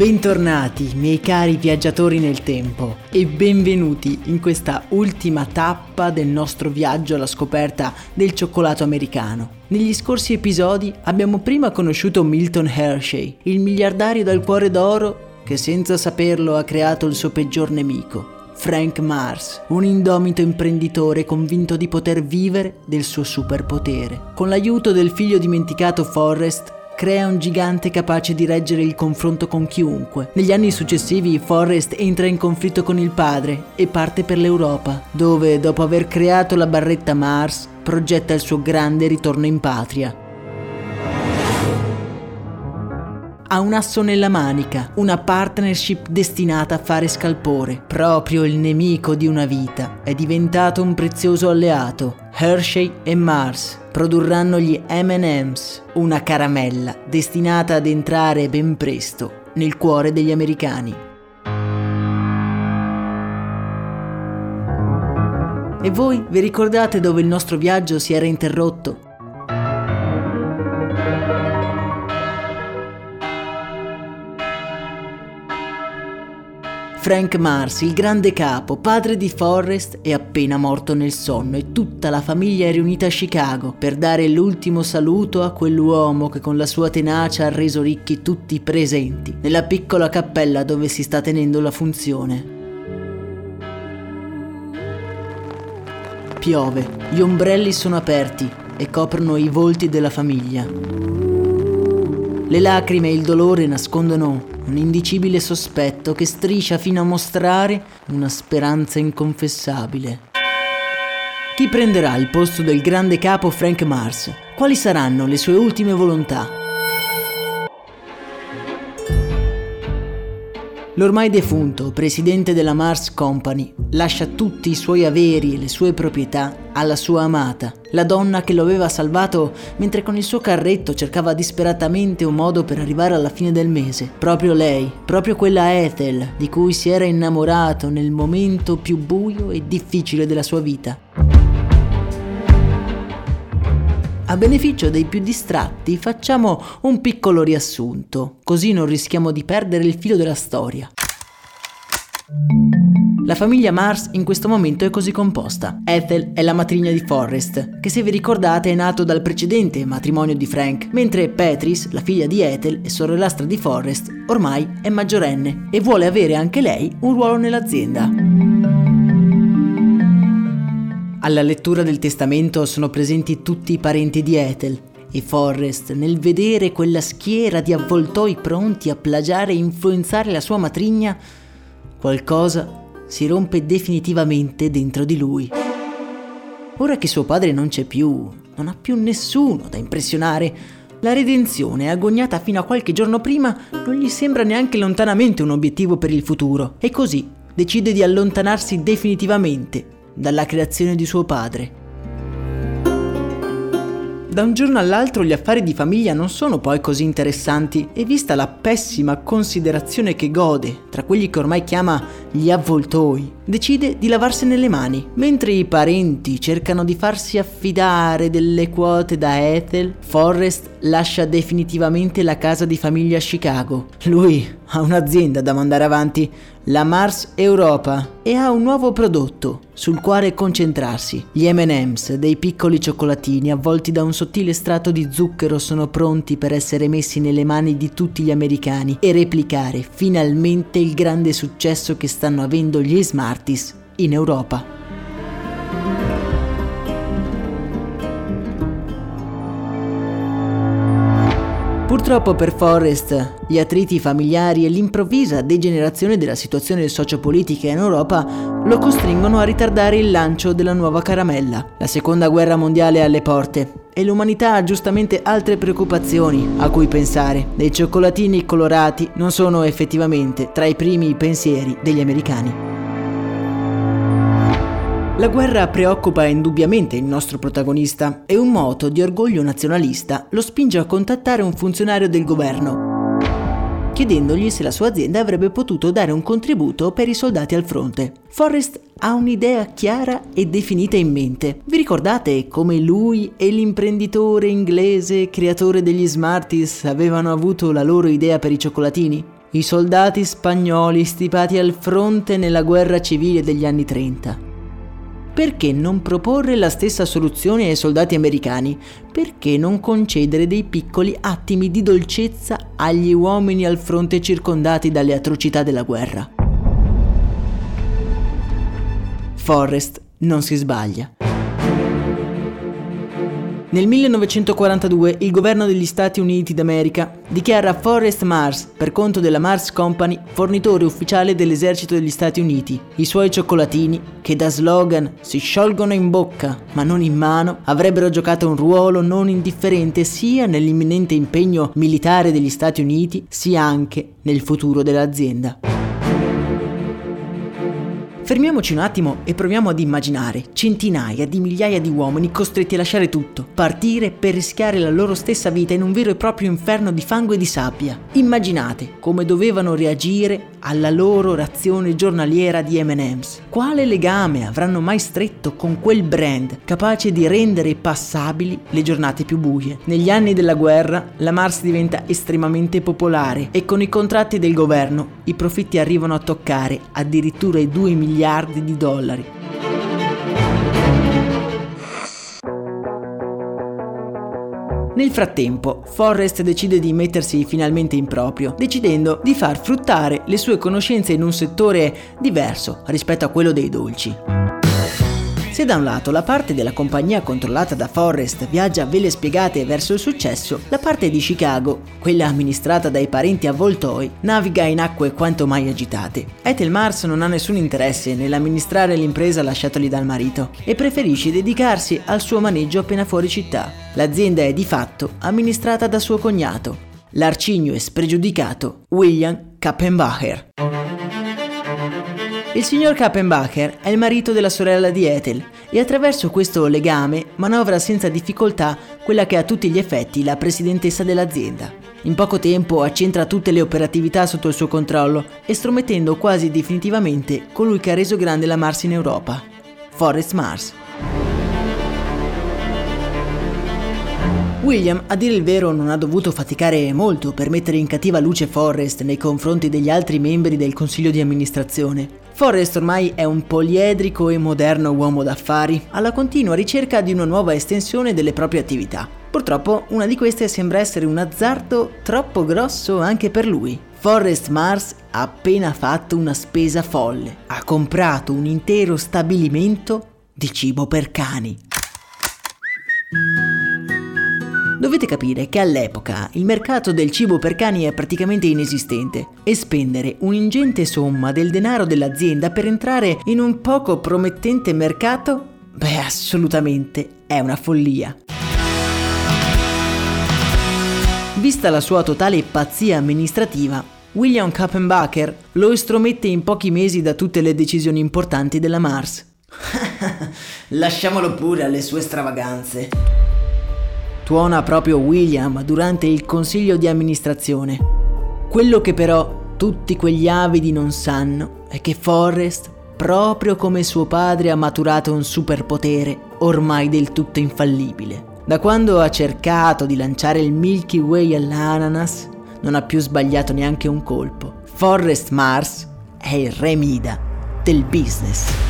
Bentornati miei cari viaggiatori nel tempo e benvenuti in questa ultima tappa del nostro viaggio alla scoperta del cioccolato americano. Negli scorsi episodi abbiamo prima conosciuto Milton Hershey, il miliardario dal cuore d'oro che senza saperlo ha creato il suo peggior nemico, Frank Mars, un indomito imprenditore convinto di poter vivere del suo superpotere. Con l'aiuto del figlio dimenticato Forrest, crea un gigante capace di reggere il confronto con chiunque. Negli anni successivi Forrest entra in conflitto con il padre e parte per l'Europa, dove dopo aver creato la barretta Mars progetta il suo grande ritorno in patria. Ha un asso nella manica, una partnership destinata a fare scalpore. Proprio il nemico di una vita è diventato un prezioso alleato. Hershey e Mars produrranno gli MM's, una caramella destinata ad entrare ben presto nel cuore degli americani. E voi vi ricordate dove il nostro viaggio si era interrotto? Frank Mars, il grande capo, padre di Forrest, è appena morto nel sonno e tutta la famiglia è riunita a Chicago per dare l'ultimo saluto a quell'uomo che con la sua tenacia ha reso ricchi tutti i presenti, nella piccola cappella dove si sta tenendo la funzione. Piove, gli ombrelli sono aperti e coprono i volti della famiglia. Le lacrime e il dolore nascondono un indicibile sospetto che striscia fino a mostrare una speranza inconfessabile. Chi prenderà il posto del grande capo Frank Mars? Quali saranno le sue ultime volontà? L'ormai defunto presidente della Mars Company lascia tutti i suoi averi e le sue proprietà alla sua amata, la donna che lo aveva salvato mentre con il suo carretto cercava disperatamente un modo per arrivare alla fine del mese. Proprio lei, proprio quella Ethel di cui si era innamorato nel momento più buio e difficile della sua vita. A beneficio dei più distratti facciamo un piccolo riassunto, così non rischiamo di perdere il filo della storia. La famiglia Mars in questo momento è così composta. Ethel è la matrigna di Forrest, che se vi ricordate è nato dal precedente matrimonio di Frank, mentre Patrice, la figlia di Ethel e sorellastra di Forrest, ormai è maggiorenne e vuole avere anche lei un ruolo nell'azienda. Alla lettura del testamento sono presenti tutti i parenti di Ethel e Forrest, nel vedere quella schiera di avvoltoi pronti a plagiare e influenzare la sua matrigna, qualcosa si rompe definitivamente dentro di lui. Ora che suo padre non c'è più, non ha più nessuno da impressionare, La redenzione, agognata fino a qualche giorno prima, non gli sembra neanche lontanamente un obiettivo per il futuro e così decide di allontanarsi definitivamente dalla creazione di suo padre. Da un giorno all'altro gli affari di famiglia non sono poi così interessanti e vista la pessima considerazione che gode tra quelli che ormai chiama gli avvoltoi, decide di lavarsene le mani. Mentre i parenti cercano di farsi affidare delle quote da Ethel, Forrest lascia definitivamente la casa di famiglia a Chicago. Lui ha un'azienda da mandare avanti, la Mars Europa, e ha un nuovo prodotto sul quale concentrarsi. Gli MM's, dei piccoli cioccolatini avvolti da un sottile strato di zucchero, sono pronti per essere messi nelle mani di tutti gli americani e replicare finalmente il grande successo che stanno avendo gli Smarties in Europa. Purtroppo per Forrest, gli attriti familiari e l'improvvisa degenerazione della situazione sociopolitica in Europa lo costringono a ritardare il lancio della nuova caramella. La seconda guerra mondiale è alle porte e l'umanità ha giustamente altre preoccupazioni a cui pensare. Dei cioccolatini colorati non sono effettivamente tra i primi pensieri degli americani. La guerra preoccupa indubbiamente il nostro protagonista e un moto di orgoglio nazionalista lo spinge a contattare un funzionario del governo, chiedendogli se la sua azienda avrebbe potuto dare un contributo per i soldati al fronte. Forrest ha un'idea chiara e definita in mente. Vi ricordate come lui e l'imprenditore inglese creatore degli Smarties avevano avuto la loro idea per i cioccolatini? I soldati spagnoli stipati al fronte nella guerra civile degli anni 30 perché non proporre la stessa soluzione ai soldati americani? Perché non concedere dei piccoli attimi di dolcezza agli uomini al fronte circondati dalle atrocità della guerra? Forrest non si sbaglia. Nel 1942 il governo degli Stati Uniti d'America dichiara Forrest Mars, per conto della Mars Company, fornitore ufficiale dell'esercito degli Stati Uniti. I suoi cioccolatini, che da slogan si sciolgono in bocca ma non in mano, avrebbero giocato un ruolo non indifferente sia nell'imminente impegno militare degli Stati Uniti, sia anche nel futuro dell'azienda. Fermiamoci un attimo e proviamo ad immaginare centinaia di migliaia di uomini costretti a lasciare tutto, partire per rischiare la loro stessa vita in un vero e proprio inferno di fango e di sabbia. Immaginate come dovevano reagire alla loro razione giornaliera di MM's. Quale legame avranno mai stretto con quel brand capace di rendere passabili le giornate più buie? Negli anni della guerra la Mars diventa estremamente popolare e con i contratti del governo i profitti arrivano a toccare addirittura i 2 miliardi di dollari. Nel frattempo, Forrest decide di mettersi finalmente in proprio, decidendo di far fruttare le sue conoscenze in un settore diverso rispetto a quello dei dolci. Se da un lato la parte della compagnia controllata da Forrest viaggia a vele spiegate verso il successo, la parte di Chicago, quella amministrata dai parenti avvoltoi, naviga in acque quanto mai agitate. Ethel Mars non ha nessun interesse nell'amministrare l'impresa lasciatogli dal marito e preferisce dedicarsi al suo maneggio appena fuori città. L'azienda è di fatto amministrata da suo cognato, l'arcigno e spregiudicato William Kappenbacher. Il signor Kappenbacher è il marito della sorella di Ethel e attraverso questo legame manovra senza difficoltà quella che a tutti gli effetti la presidentessa dell'azienda. In poco tempo accentra tutte le operatività sotto il suo controllo, estromettendo quasi definitivamente colui che ha reso grande la Mars in Europa, Forrest Mars. William, a dire il vero, non ha dovuto faticare molto per mettere in cattiva luce Forrest nei confronti degli altri membri del consiglio di amministrazione. Forrest ormai è un poliedrico e moderno uomo d'affari, alla continua ricerca di una nuova estensione delle proprie attività. Purtroppo una di queste sembra essere un azzardo troppo grosso anche per lui. Forrest Mars ha appena fatto una spesa folle. Ha comprato un intero stabilimento di cibo per cani. Dovete capire che all'epoca il mercato del cibo per cani è praticamente inesistente e spendere un'ingente somma del denaro dell'azienda per entrare in un poco promettente mercato, beh assolutamente è una follia. Vista la sua totale pazzia amministrativa, William Kappenbacher lo estromette in pochi mesi da tutte le decisioni importanti della Mars. Lasciamolo pure alle sue stravaganze. Tuona proprio William durante il consiglio di amministrazione. Quello che però tutti quegli avidi non sanno è che Forrest, proprio come suo padre, ha maturato un superpotere ormai del tutto infallibile. Da quando ha cercato di lanciare il Milky Way all'ananas, non ha più sbagliato neanche un colpo. Forrest Mars è il re Mida del business.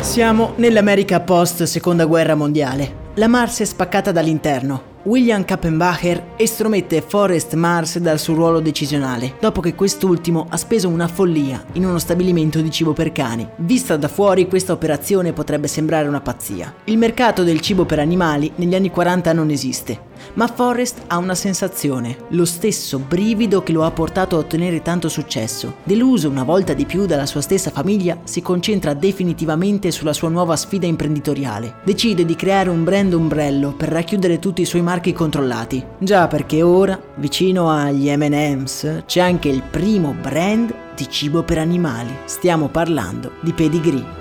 Siamo nell'America post seconda guerra mondiale. La Mars è spaccata dall'interno. William Kappenbacher estromette Forrest Mars dal suo ruolo decisionale, dopo che quest'ultimo ha speso una follia in uno stabilimento di cibo per cani. Vista da fuori questa operazione potrebbe sembrare una pazzia. Il mercato del cibo per animali negli anni 40 non esiste, ma Forrest ha una sensazione, lo stesso brivido che lo ha portato a ottenere tanto successo. Deluso una volta di più dalla sua stessa famiglia, si concentra definitivamente sulla sua nuova sfida imprenditoriale. Decide di creare un brand ombrello per racchiudere tutti i suoi marchi controllati. Già perché ora, vicino agli M&M's, c'è anche il primo brand di cibo per animali. Stiamo parlando di Pedigree.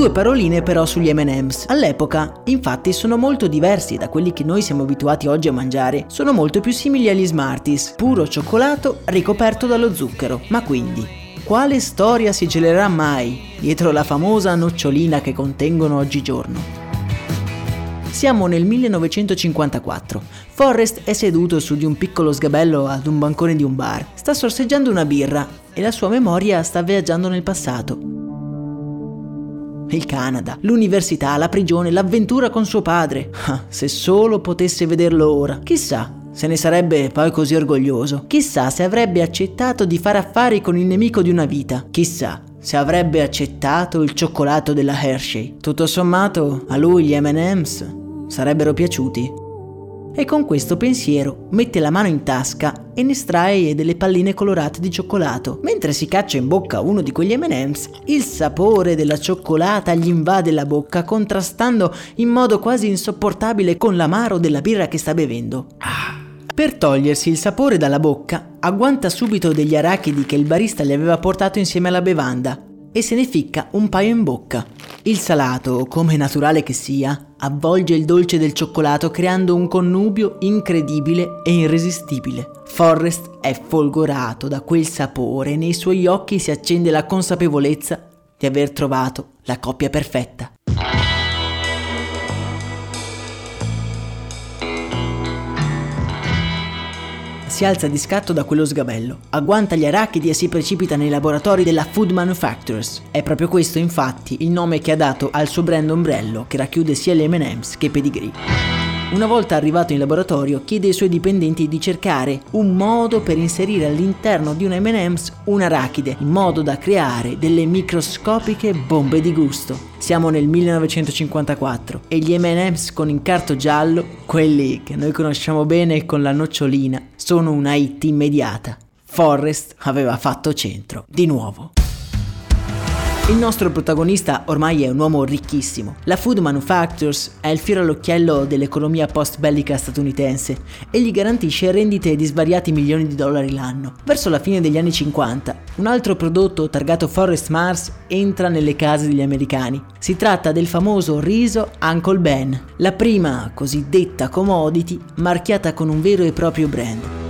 Due paroline però sugli MM's. All'epoca, infatti, sono molto diversi da quelli che noi siamo abituati oggi a mangiare. Sono molto più simili agli Smarties, puro cioccolato ricoperto dallo zucchero. Ma quindi, quale storia si gelerà mai dietro la famosa nocciolina che contengono oggigiorno? Siamo nel 1954. Forrest è seduto su di un piccolo sgabello ad un bancone di un bar. Sta sorseggiando una birra e la sua memoria sta viaggiando nel passato il Canada, l'università, la prigione, l'avventura con suo padre. Ah, se solo potesse vederlo ora. Chissà se ne sarebbe poi così orgoglioso. Chissà se avrebbe accettato di fare affari con il nemico di una vita. Chissà se avrebbe accettato il cioccolato della Hershey. Tutto sommato, a lui gli MM's sarebbero piaciuti e con questo pensiero mette la mano in tasca e ne estrae delle palline colorate di cioccolato. Mentre si caccia in bocca uno di quegli MM's, il sapore della cioccolata gli invade la bocca contrastando in modo quasi insopportabile con l'amaro della birra che sta bevendo. Per togliersi il sapore dalla bocca, agguanta subito degli arachidi che il barista gli aveva portato insieme alla bevanda e se ne ficca un paio in bocca. Il salato, come naturale che sia, avvolge il dolce del cioccolato creando un connubio incredibile e irresistibile. Forrest è folgorato da quel sapore e nei suoi occhi si accende la consapevolezza di aver trovato la coppia perfetta. Si alza di scatto da quello sgabello, agguanta gli arachidi e si precipita nei laboratori della Food Manufacturers. È proprio questo, infatti, il nome che ha dato al suo brand ombrello che racchiude sia le M&M's che Pedigree. Una volta arrivato in laboratorio chiede ai suoi dipendenti di cercare un modo per inserire all'interno di un M&M's un'arachide, in modo da creare delle microscopiche bombe di gusto. Siamo nel 1954 e gli M&M's con incarto giallo, quelli che noi conosciamo bene con la nocciolina, sono una hit immediata. Forrest aveva fatto centro, di nuovo. Il nostro protagonista ormai è un uomo ricchissimo. La Food Manufacturers è il fiore all'occhiello dell'economia post-bellica statunitense e gli garantisce rendite di svariati milioni di dollari l'anno. Verso la fine degli anni 50, un altro prodotto targato Forest Mars entra nelle case degli americani. Si tratta del famoso riso Uncle Ben, la prima cosiddetta commodity marchiata con un vero e proprio brand.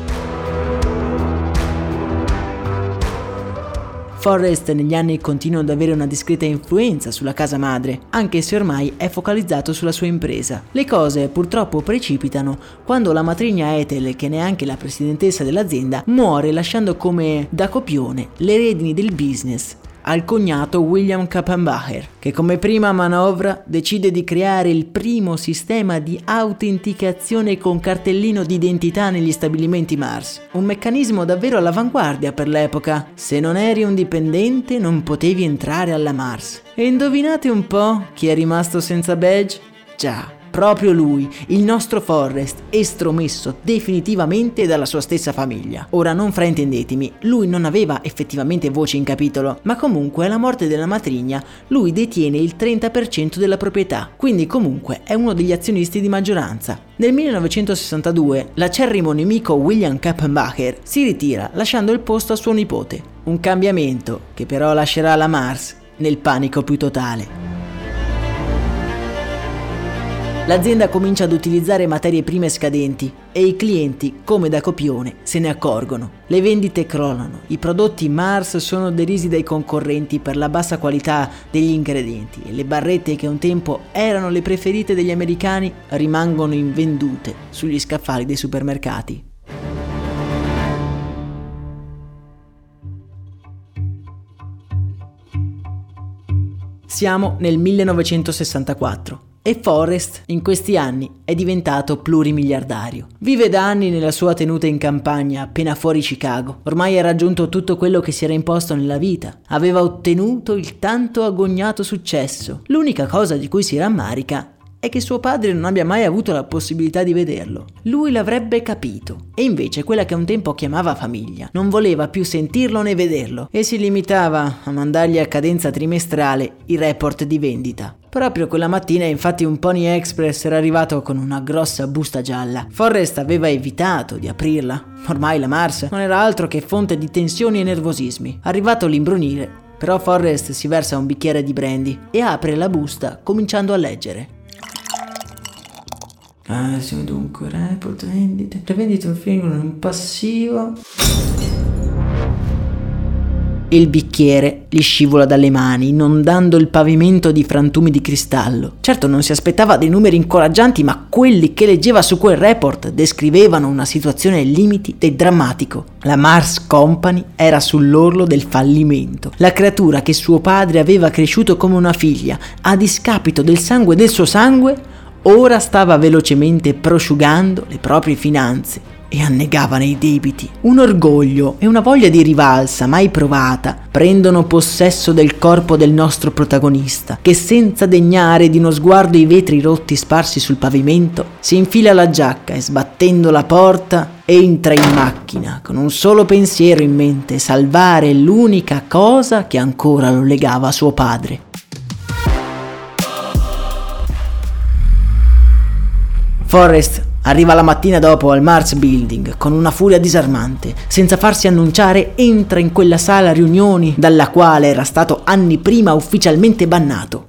Forrest negli anni continua ad avere una discreta influenza sulla casa madre, anche se ormai è focalizzato sulla sua impresa. Le cose purtroppo precipitano quando la matrigna Ethel, che neanche la presidentessa dell'azienda, muore lasciando come da copione le redini del business al cognato William Kappenbacher, che come prima manovra decide di creare il primo sistema di autenticazione con cartellino di identità negli stabilimenti Mars. Un meccanismo davvero all'avanguardia per l'epoca. Se non eri un dipendente non potevi entrare alla Mars. E indovinate un po' chi è rimasto senza badge? Già, Proprio lui, il nostro Forrest, estromesso definitivamente dalla sua stessa famiglia. Ora non fraintendetemi, lui non aveva effettivamente voce in capitolo, ma comunque alla morte della matrigna lui detiene il 30% della proprietà, quindi comunque è uno degli azionisti di maggioranza. Nel 1962 l'acerrimo nemico William Kappenbacher si ritira lasciando il posto a suo nipote, un cambiamento che però lascerà la Mars nel panico più totale. L'azienda comincia ad utilizzare materie prime scadenti e i clienti, come da copione, se ne accorgono. Le vendite crollano, i prodotti Mars sono derisi dai concorrenti per la bassa qualità degli ingredienti e le barrette che un tempo erano le preferite degli americani rimangono invendute sugli scaffali dei supermercati. Siamo nel 1964 e Forrest in questi anni è diventato plurimiliardario. Vive da anni nella sua tenuta in campagna appena fuori Chicago. Ormai ha raggiunto tutto quello che si era imposto nella vita. Aveva ottenuto il tanto agognato successo. L'unica cosa di cui si rammarica è che suo padre non abbia mai avuto la possibilità di vederlo. Lui l'avrebbe capito, e invece quella che un tempo chiamava famiglia non voleva più sentirlo né vederlo e si limitava a mandargli a cadenza trimestrale i report di vendita. Proprio quella mattina infatti un Pony Express era arrivato con una grossa busta gialla. Forrest aveva evitato di aprirla. Ormai la Mars non era altro che fonte di tensioni e nervosismi. Arrivato l'imbrunire, però Forrest si versa un bicchiere di brandy e apre la busta cominciando a leggere. Ah, siamo dunque report. Le vendite un film in passivo. Il bicchiere gli scivola dalle mani, inondando il pavimento di frantumi di cristallo. Certo non si aspettava dei numeri incoraggianti, ma quelli che leggeva su quel report descrivevano una situazione ai limiti del drammatico. La Mars Company era sull'orlo del fallimento. La creatura che suo padre aveva cresciuto come una figlia, a discapito del sangue del suo sangue, ora stava velocemente prosciugando le proprie finanze e annegava nei debiti. Un orgoglio e una voglia di rivalsa mai provata prendono possesso del corpo del nostro protagonista, che senza degnare di uno sguardo i vetri rotti sparsi sul pavimento, si infila la giacca e sbattendo la porta entra in macchina con un solo pensiero in mente, salvare l'unica cosa che ancora lo legava a suo padre. Forrest arriva la mattina dopo al Mars Building con una furia disarmante. Senza farsi annunciare, entra in quella sala riunioni dalla quale era stato anni prima ufficialmente bannato.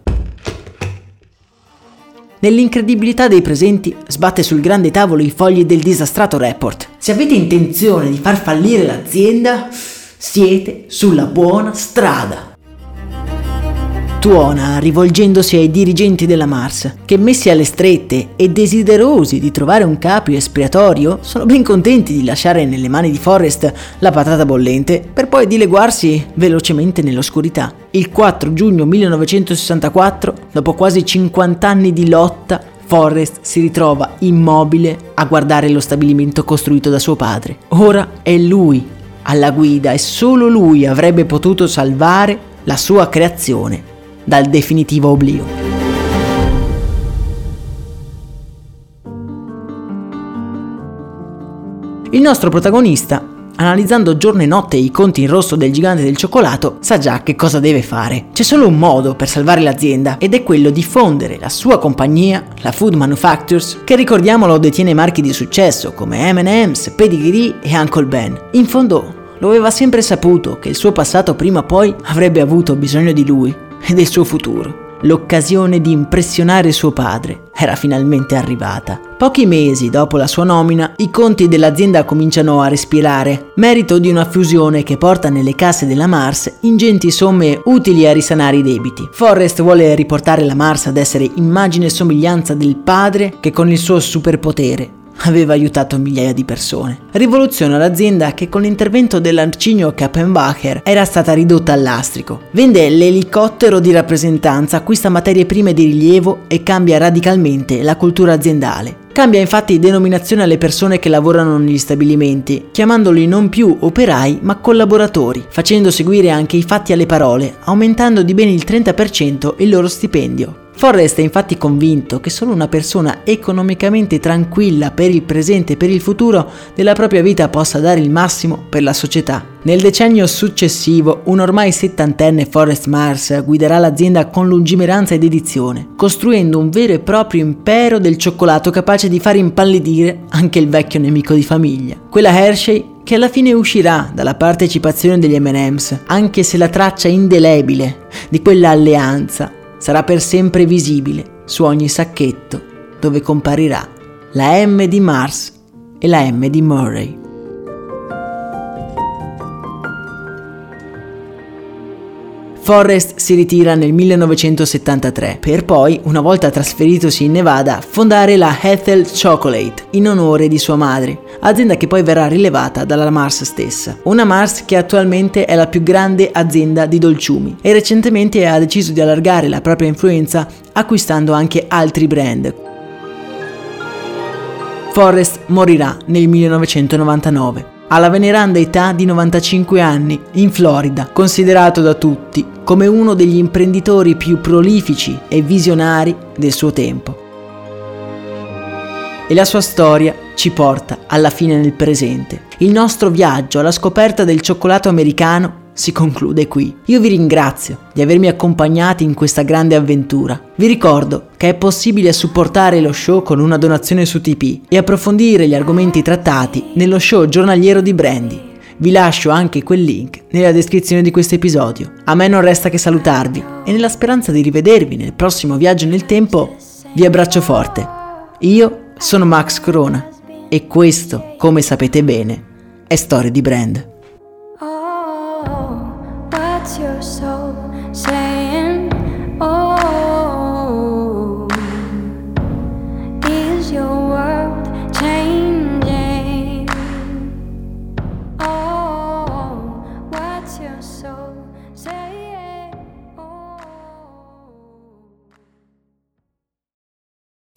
Nell'incredibilità dei presenti, sbatte sul grande tavolo i fogli del disastrato report. Se avete intenzione di far fallire l'azienda, siete sulla buona strada tuona rivolgendosi ai dirigenti della Mars, che messi alle strette e desiderosi di trovare un capio espiatorio, sono ben contenti di lasciare nelle mani di Forrest la patata bollente per poi dileguarsi velocemente nell'oscurità. Il 4 giugno 1964, dopo quasi 50 anni di lotta, Forrest si ritrova immobile a guardare lo stabilimento costruito da suo padre. Ora è lui alla guida e solo lui avrebbe potuto salvare la sua creazione dal definitivo oblio. Il nostro protagonista, analizzando giorno e notte i conti in rosso del gigante del cioccolato, sa già che cosa deve fare. C'è solo un modo per salvare l'azienda ed è quello di fondere la sua compagnia, la Food Manufacturers, che ricordiamolo detiene marchi di successo come M&M's, Pedigree e Uncle Ben. In fondo lo aveva sempre saputo che il suo passato prima o poi avrebbe avuto bisogno di lui e del suo futuro. L'occasione di impressionare suo padre era finalmente arrivata. Pochi mesi dopo la sua nomina, i conti dell'azienda cominciano a respirare, merito di una fusione che porta nelle casse della Mars ingenti somme utili a risanare i debiti. Forrest vuole riportare la Mars ad essere immagine e somiglianza del padre che con il suo superpotere aveva aiutato migliaia di persone. Rivoluziona l'azienda che con l'intervento dell'arcigno Kappenbacher era stata ridotta al lastrico. Vende l'elicottero di rappresentanza, acquista materie prime di rilievo e cambia radicalmente la cultura aziendale. Cambia infatti denominazione alle persone che lavorano negli stabilimenti, chiamandoli non più operai ma collaboratori, facendo seguire anche i fatti alle parole, aumentando di ben il 30% il loro stipendio. Forrest è infatti convinto che solo una persona economicamente tranquilla per il presente e per il futuro della propria vita possa dare il massimo per la società. Nel decennio successivo, un ormai settantenne Forrest Mars guiderà l'azienda con lungimiranza e dedizione, costruendo un vero e proprio impero del cioccolato capace di far impallidire anche il vecchio nemico di famiglia. Quella Hershey che alla fine uscirà dalla partecipazione degli MM's, anche se la traccia indelebile di quella alleanza sarà per sempre visibile su ogni sacchetto dove comparirà la M di Mars e la M di Murray. Forrest si ritira nel 1973 per poi, una volta trasferitosi in Nevada, fondare la Ethel Chocolate in onore di sua madre, azienda che poi verrà rilevata dalla Mars stessa. Una Mars che attualmente è la più grande azienda di dolciumi e recentemente ha deciso di allargare la propria influenza acquistando anche altri brand. Forrest morirà nel 1999 alla veneranda età di 95 anni in Florida, considerato da tutti come uno degli imprenditori più prolifici e visionari del suo tempo. E la sua storia ci porta alla fine nel presente. Il nostro viaggio alla scoperta del cioccolato americano si conclude qui. Io vi ringrazio di avermi accompagnati in questa grande avventura. Vi ricordo che è possibile supportare lo show con una donazione su TP e approfondire gli argomenti trattati nello show giornaliero di Brandy. Vi lascio anche quel link nella descrizione di questo episodio. A me non resta che salutarvi e nella speranza di rivedervi nel prossimo viaggio nel tempo, vi abbraccio forte. Io sono Max Corona e questo, come sapete bene, è Storia di Brand.